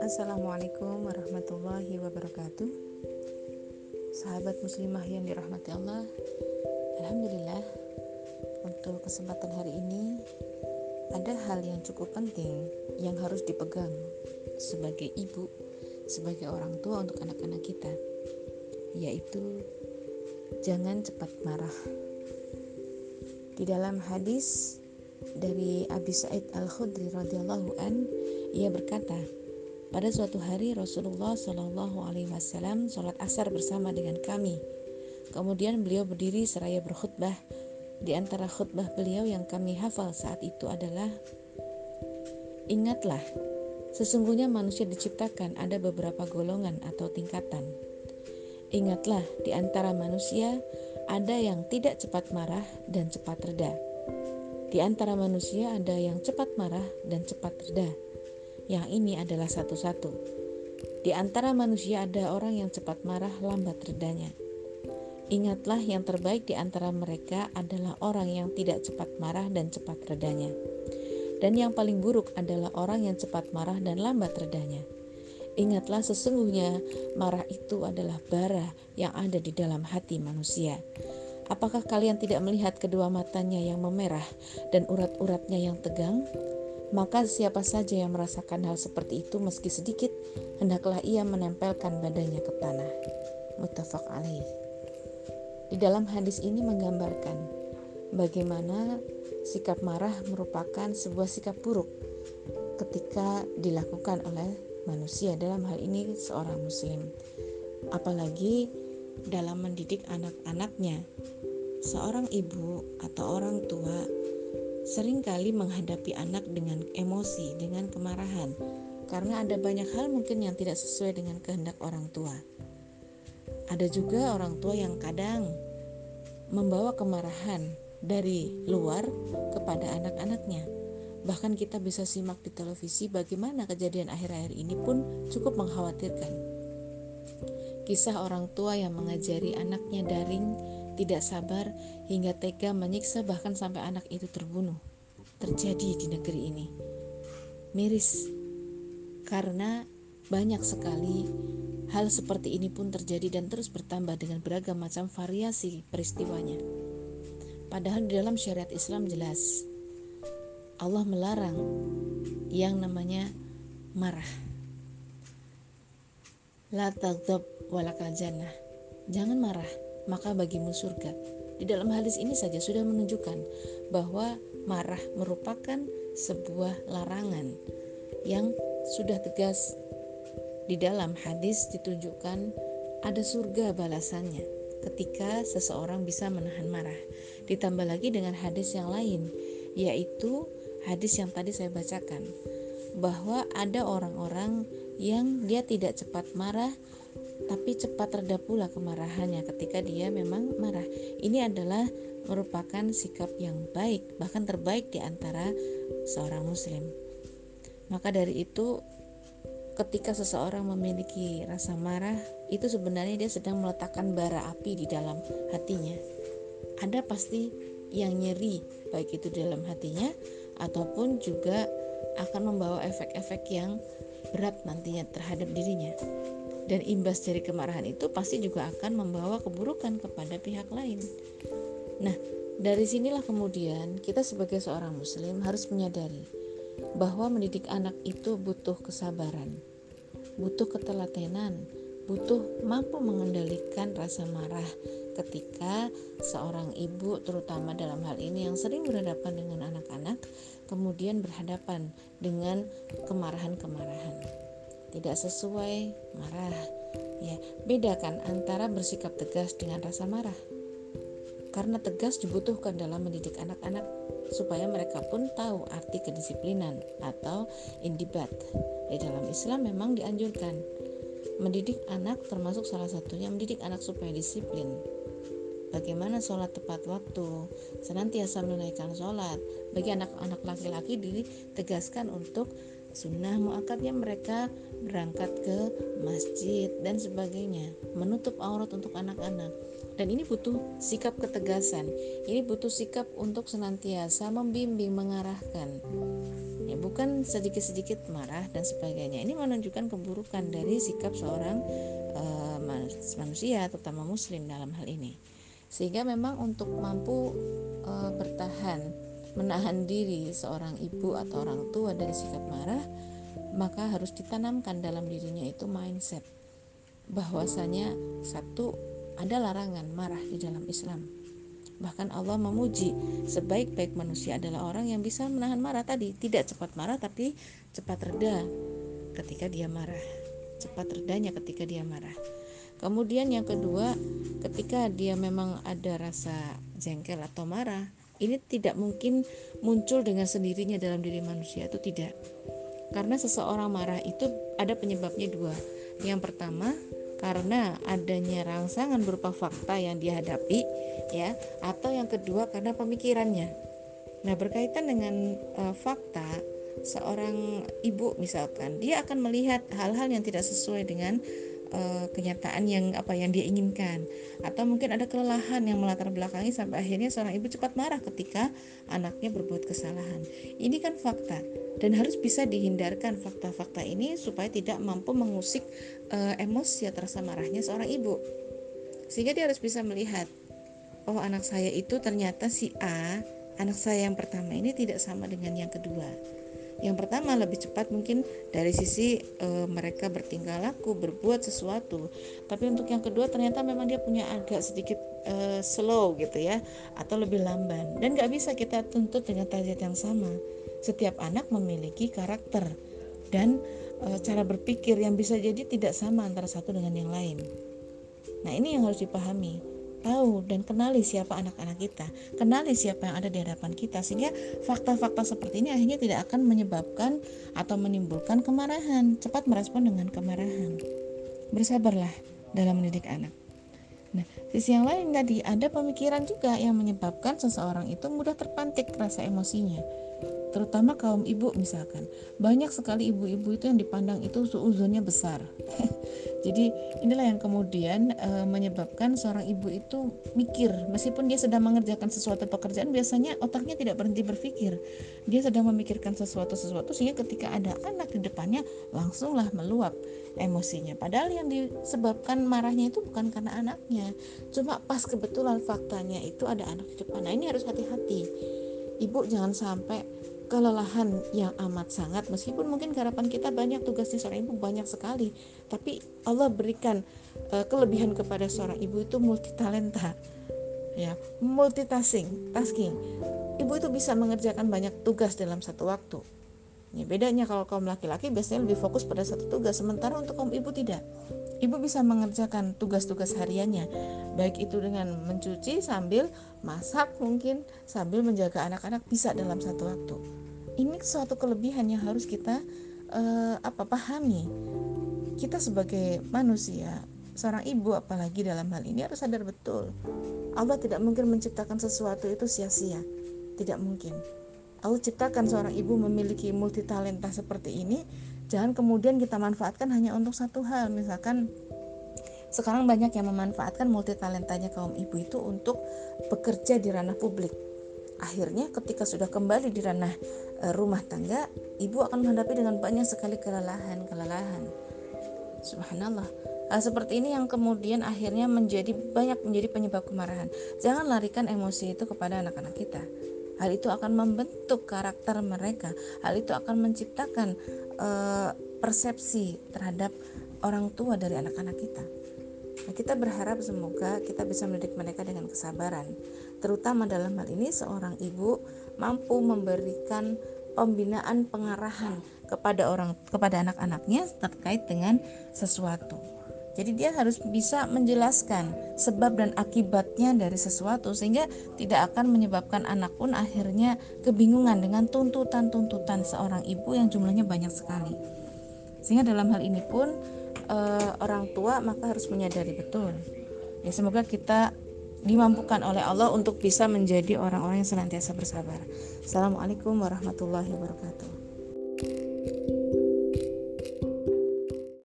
Assalamualaikum warahmatullahi wabarakatuh. Sahabat muslimah yang dirahmati Allah Alhamdulillah Untuk kesempatan hari ini Ada hal yang cukup penting Yang harus dipegang Sebagai ibu Sebagai orang tua untuk anak-anak kita Yaitu Jangan cepat marah. Di dalam hadis dari Abi Sa'id Al-Khudri radhiyallahu an ia berkata pada suatu hari Rasulullah Shallallahu Alaihi Wasallam sholat asar bersama dengan kami. Kemudian beliau berdiri seraya berkhutbah. Di antara khutbah beliau yang kami hafal saat itu adalah Ingatlah, sesungguhnya manusia diciptakan ada beberapa golongan atau tingkatan. Ingatlah, di antara manusia ada yang tidak cepat marah dan cepat reda. Di antara manusia ada yang cepat marah dan cepat reda yang ini adalah satu-satu. Di antara manusia ada orang yang cepat marah, lambat redanya. Ingatlah yang terbaik di antara mereka adalah orang yang tidak cepat marah dan cepat redanya. Dan yang paling buruk adalah orang yang cepat marah dan lambat redanya. Ingatlah sesungguhnya marah itu adalah bara yang ada di dalam hati manusia. Apakah kalian tidak melihat kedua matanya yang memerah dan urat-uratnya yang tegang? Maka siapa saja yang merasakan hal seperti itu meski sedikit, hendaklah ia menempelkan badannya ke tanah. Muttafaq alaih. Di dalam hadis ini menggambarkan bagaimana sikap marah merupakan sebuah sikap buruk ketika dilakukan oleh manusia dalam hal ini seorang muslim. Apalagi dalam mendidik anak-anaknya. Seorang ibu atau orang tua sering kali menghadapi anak dengan emosi, dengan kemarahan, karena ada banyak hal mungkin yang tidak sesuai dengan kehendak orang tua. Ada juga orang tua yang kadang membawa kemarahan dari luar kepada anak-anaknya. Bahkan kita bisa simak di televisi bagaimana kejadian akhir-akhir ini pun cukup mengkhawatirkan. Kisah orang tua yang mengajari anaknya daring tidak sabar hingga tega menyiksa bahkan sampai anak itu terbunuh. Terjadi di negeri ini. Miris. Karena banyak sekali hal seperti ini pun terjadi dan terus bertambah dengan beragam macam variasi peristiwanya. Padahal di dalam syariat Islam jelas Allah melarang yang namanya marah. La taghdab walakal jannah. Jangan marah maka bagimu surga. Di dalam hadis ini saja sudah menunjukkan bahwa marah merupakan sebuah larangan yang sudah tegas di dalam hadis ditunjukkan ada surga balasannya ketika seseorang bisa menahan marah. Ditambah lagi dengan hadis yang lain, yaitu hadis yang tadi saya bacakan, bahwa ada orang-orang yang dia tidak cepat marah tapi cepat reda pula kemarahannya ketika dia memang marah. Ini adalah merupakan sikap yang baik, bahkan terbaik di antara seorang muslim. Maka dari itu ketika seseorang memiliki rasa marah, itu sebenarnya dia sedang meletakkan bara api di dalam hatinya. Ada pasti yang nyeri, baik itu dalam hatinya ataupun juga akan membawa efek-efek yang berat nantinya terhadap dirinya dan imbas dari kemarahan itu pasti juga akan membawa keburukan kepada pihak lain. Nah, dari sinilah kemudian kita sebagai seorang muslim harus menyadari bahwa mendidik anak itu butuh kesabaran, butuh ketelatenan, butuh mampu mengendalikan rasa marah ketika seorang ibu terutama dalam hal ini yang sering berhadapan dengan anak-anak kemudian berhadapan dengan kemarahan-kemarahan tidak sesuai, marah. Ya, bedakan antara bersikap tegas dengan rasa marah. Karena tegas dibutuhkan dalam mendidik anak-anak supaya mereka pun tahu arti kedisiplinan atau indibat. Di dalam Islam memang dianjurkan mendidik anak termasuk salah satunya mendidik anak supaya disiplin. Bagaimana sholat tepat waktu, senantiasa menunaikan sholat. Bagi anak-anak laki-laki ditegaskan untuk sunnah muakatnya mereka berangkat ke masjid dan sebagainya. Menutup aurat untuk anak-anak. Dan ini butuh sikap ketegasan. Ini butuh sikap untuk senantiasa membimbing mengarahkan. Ya bukan sedikit-sedikit marah dan sebagainya. Ini menunjukkan keburukan dari sikap seorang uh, manusia terutama muslim dalam hal ini sehingga memang untuk mampu uh, bertahan menahan diri seorang ibu atau orang tua dari sikap marah maka harus ditanamkan dalam dirinya itu mindset bahwasanya satu ada larangan marah di dalam Islam. Bahkan Allah memuji sebaik-baik manusia adalah orang yang bisa menahan marah tadi, tidak cepat marah tapi cepat reda ketika dia marah. Cepat redanya ketika dia marah. Kemudian yang kedua, ketika dia memang ada rasa jengkel atau marah, ini tidak mungkin muncul dengan sendirinya dalam diri manusia itu tidak. Karena seseorang marah itu ada penyebabnya dua. Yang pertama, karena adanya rangsangan berupa fakta yang dihadapi ya atau yang kedua karena pemikirannya. Nah, berkaitan dengan e, fakta seorang ibu misalkan dia akan melihat hal-hal yang tidak sesuai dengan uh, kenyataan yang apa yang dia inginkan atau mungkin ada kelelahan yang melatar belakangi sampai akhirnya seorang ibu cepat marah ketika anaknya berbuat kesalahan. Ini kan fakta dan harus bisa dihindarkan fakta-fakta ini supaya tidak mampu mengusik uh, emosi atau rasa marahnya seorang ibu. Sehingga dia harus bisa melihat oh anak saya itu ternyata si A, anak saya yang pertama ini tidak sama dengan yang kedua yang pertama lebih cepat mungkin dari sisi e, mereka bertingkah laku, berbuat sesuatu. Tapi untuk yang kedua ternyata memang dia punya agak sedikit e, slow gitu ya, atau lebih lamban. Dan nggak bisa kita tuntut dengan tajat yang sama. Setiap anak memiliki karakter dan e, cara berpikir yang bisa jadi tidak sama antara satu dengan yang lain. Nah ini yang harus dipahami tahu dan kenali siapa anak-anak kita, kenali siapa yang ada di hadapan kita sehingga fakta-fakta seperti ini akhirnya tidak akan menyebabkan atau menimbulkan kemarahan, cepat merespon dengan kemarahan. Bersabarlah dalam mendidik anak. Nah, sisi yang lain tadi ada pemikiran juga yang menyebabkan seseorang itu mudah terpantik rasa emosinya terutama kaum ibu misalkan. Banyak sekali ibu-ibu itu yang dipandang itu suuzonnya besar. Jadi inilah yang kemudian e, menyebabkan seorang ibu itu mikir meskipun dia sedang mengerjakan sesuatu pekerjaan biasanya otaknya tidak berhenti berpikir. Dia sedang memikirkan sesuatu sesuatu sehingga ketika ada anak di depannya langsunglah meluap emosinya. Padahal yang disebabkan marahnya itu bukan karena anaknya cuma pas kebetulan faktanya itu ada anak di depan. Nah ini harus hati-hati. Ibu jangan sampai kelelahan yang amat sangat. Meskipun mungkin harapan kita banyak tugasnya seorang ibu banyak sekali tapi Allah berikan uh, kelebihan kepada seorang ibu itu multi talenta ya multitasking tasking. Ibu itu bisa mengerjakan banyak tugas dalam satu waktu. Ya, bedanya kalau kaum laki-laki biasanya lebih fokus pada satu tugas sementara untuk kaum ibu tidak. Ibu bisa mengerjakan tugas-tugas hariannya baik itu dengan mencuci sambil masak mungkin sambil menjaga anak-anak bisa dalam satu waktu. Ini suatu kelebihan yang harus kita uh, apa pahami. Kita sebagai manusia seorang ibu apalagi dalam hal ini harus sadar betul. Allah tidak mungkin menciptakan sesuatu itu sia-sia. Tidak mungkin. Allah ciptakan seorang ibu memiliki multi talenta seperti ini jangan kemudian kita manfaatkan hanya untuk satu hal. Misalkan sekarang banyak yang memanfaatkan multi talentanya kaum ibu itu untuk bekerja di ranah publik. Akhirnya ketika sudah kembali di ranah e, rumah tangga ibu akan menghadapi dengan banyak sekali kelelahan kelelahan. Subhanallah. Hal seperti ini yang kemudian akhirnya menjadi banyak menjadi penyebab kemarahan. Jangan larikan emosi itu kepada anak-anak kita. Hal itu akan membentuk karakter mereka. Hal itu akan menciptakan e, persepsi terhadap orang tua dari anak-anak kita Nah, kita berharap semoga kita bisa mendidik mereka dengan kesabaran, terutama dalam hal ini seorang ibu mampu memberikan pembinaan pengarahan kepada orang kepada anak-anaknya terkait dengan sesuatu. Jadi dia harus bisa menjelaskan sebab dan akibatnya dari sesuatu sehingga tidak akan menyebabkan anak pun akhirnya kebingungan dengan tuntutan-tuntutan seorang ibu yang jumlahnya banyak sekali. Sehingga dalam hal ini pun uh, orang tua maka harus menyadari betul. Ya semoga kita dimampukan oleh Allah untuk bisa menjadi orang-orang yang senantiasa bersabar. Assalamualaikum warahmatullahi wabarakatuh.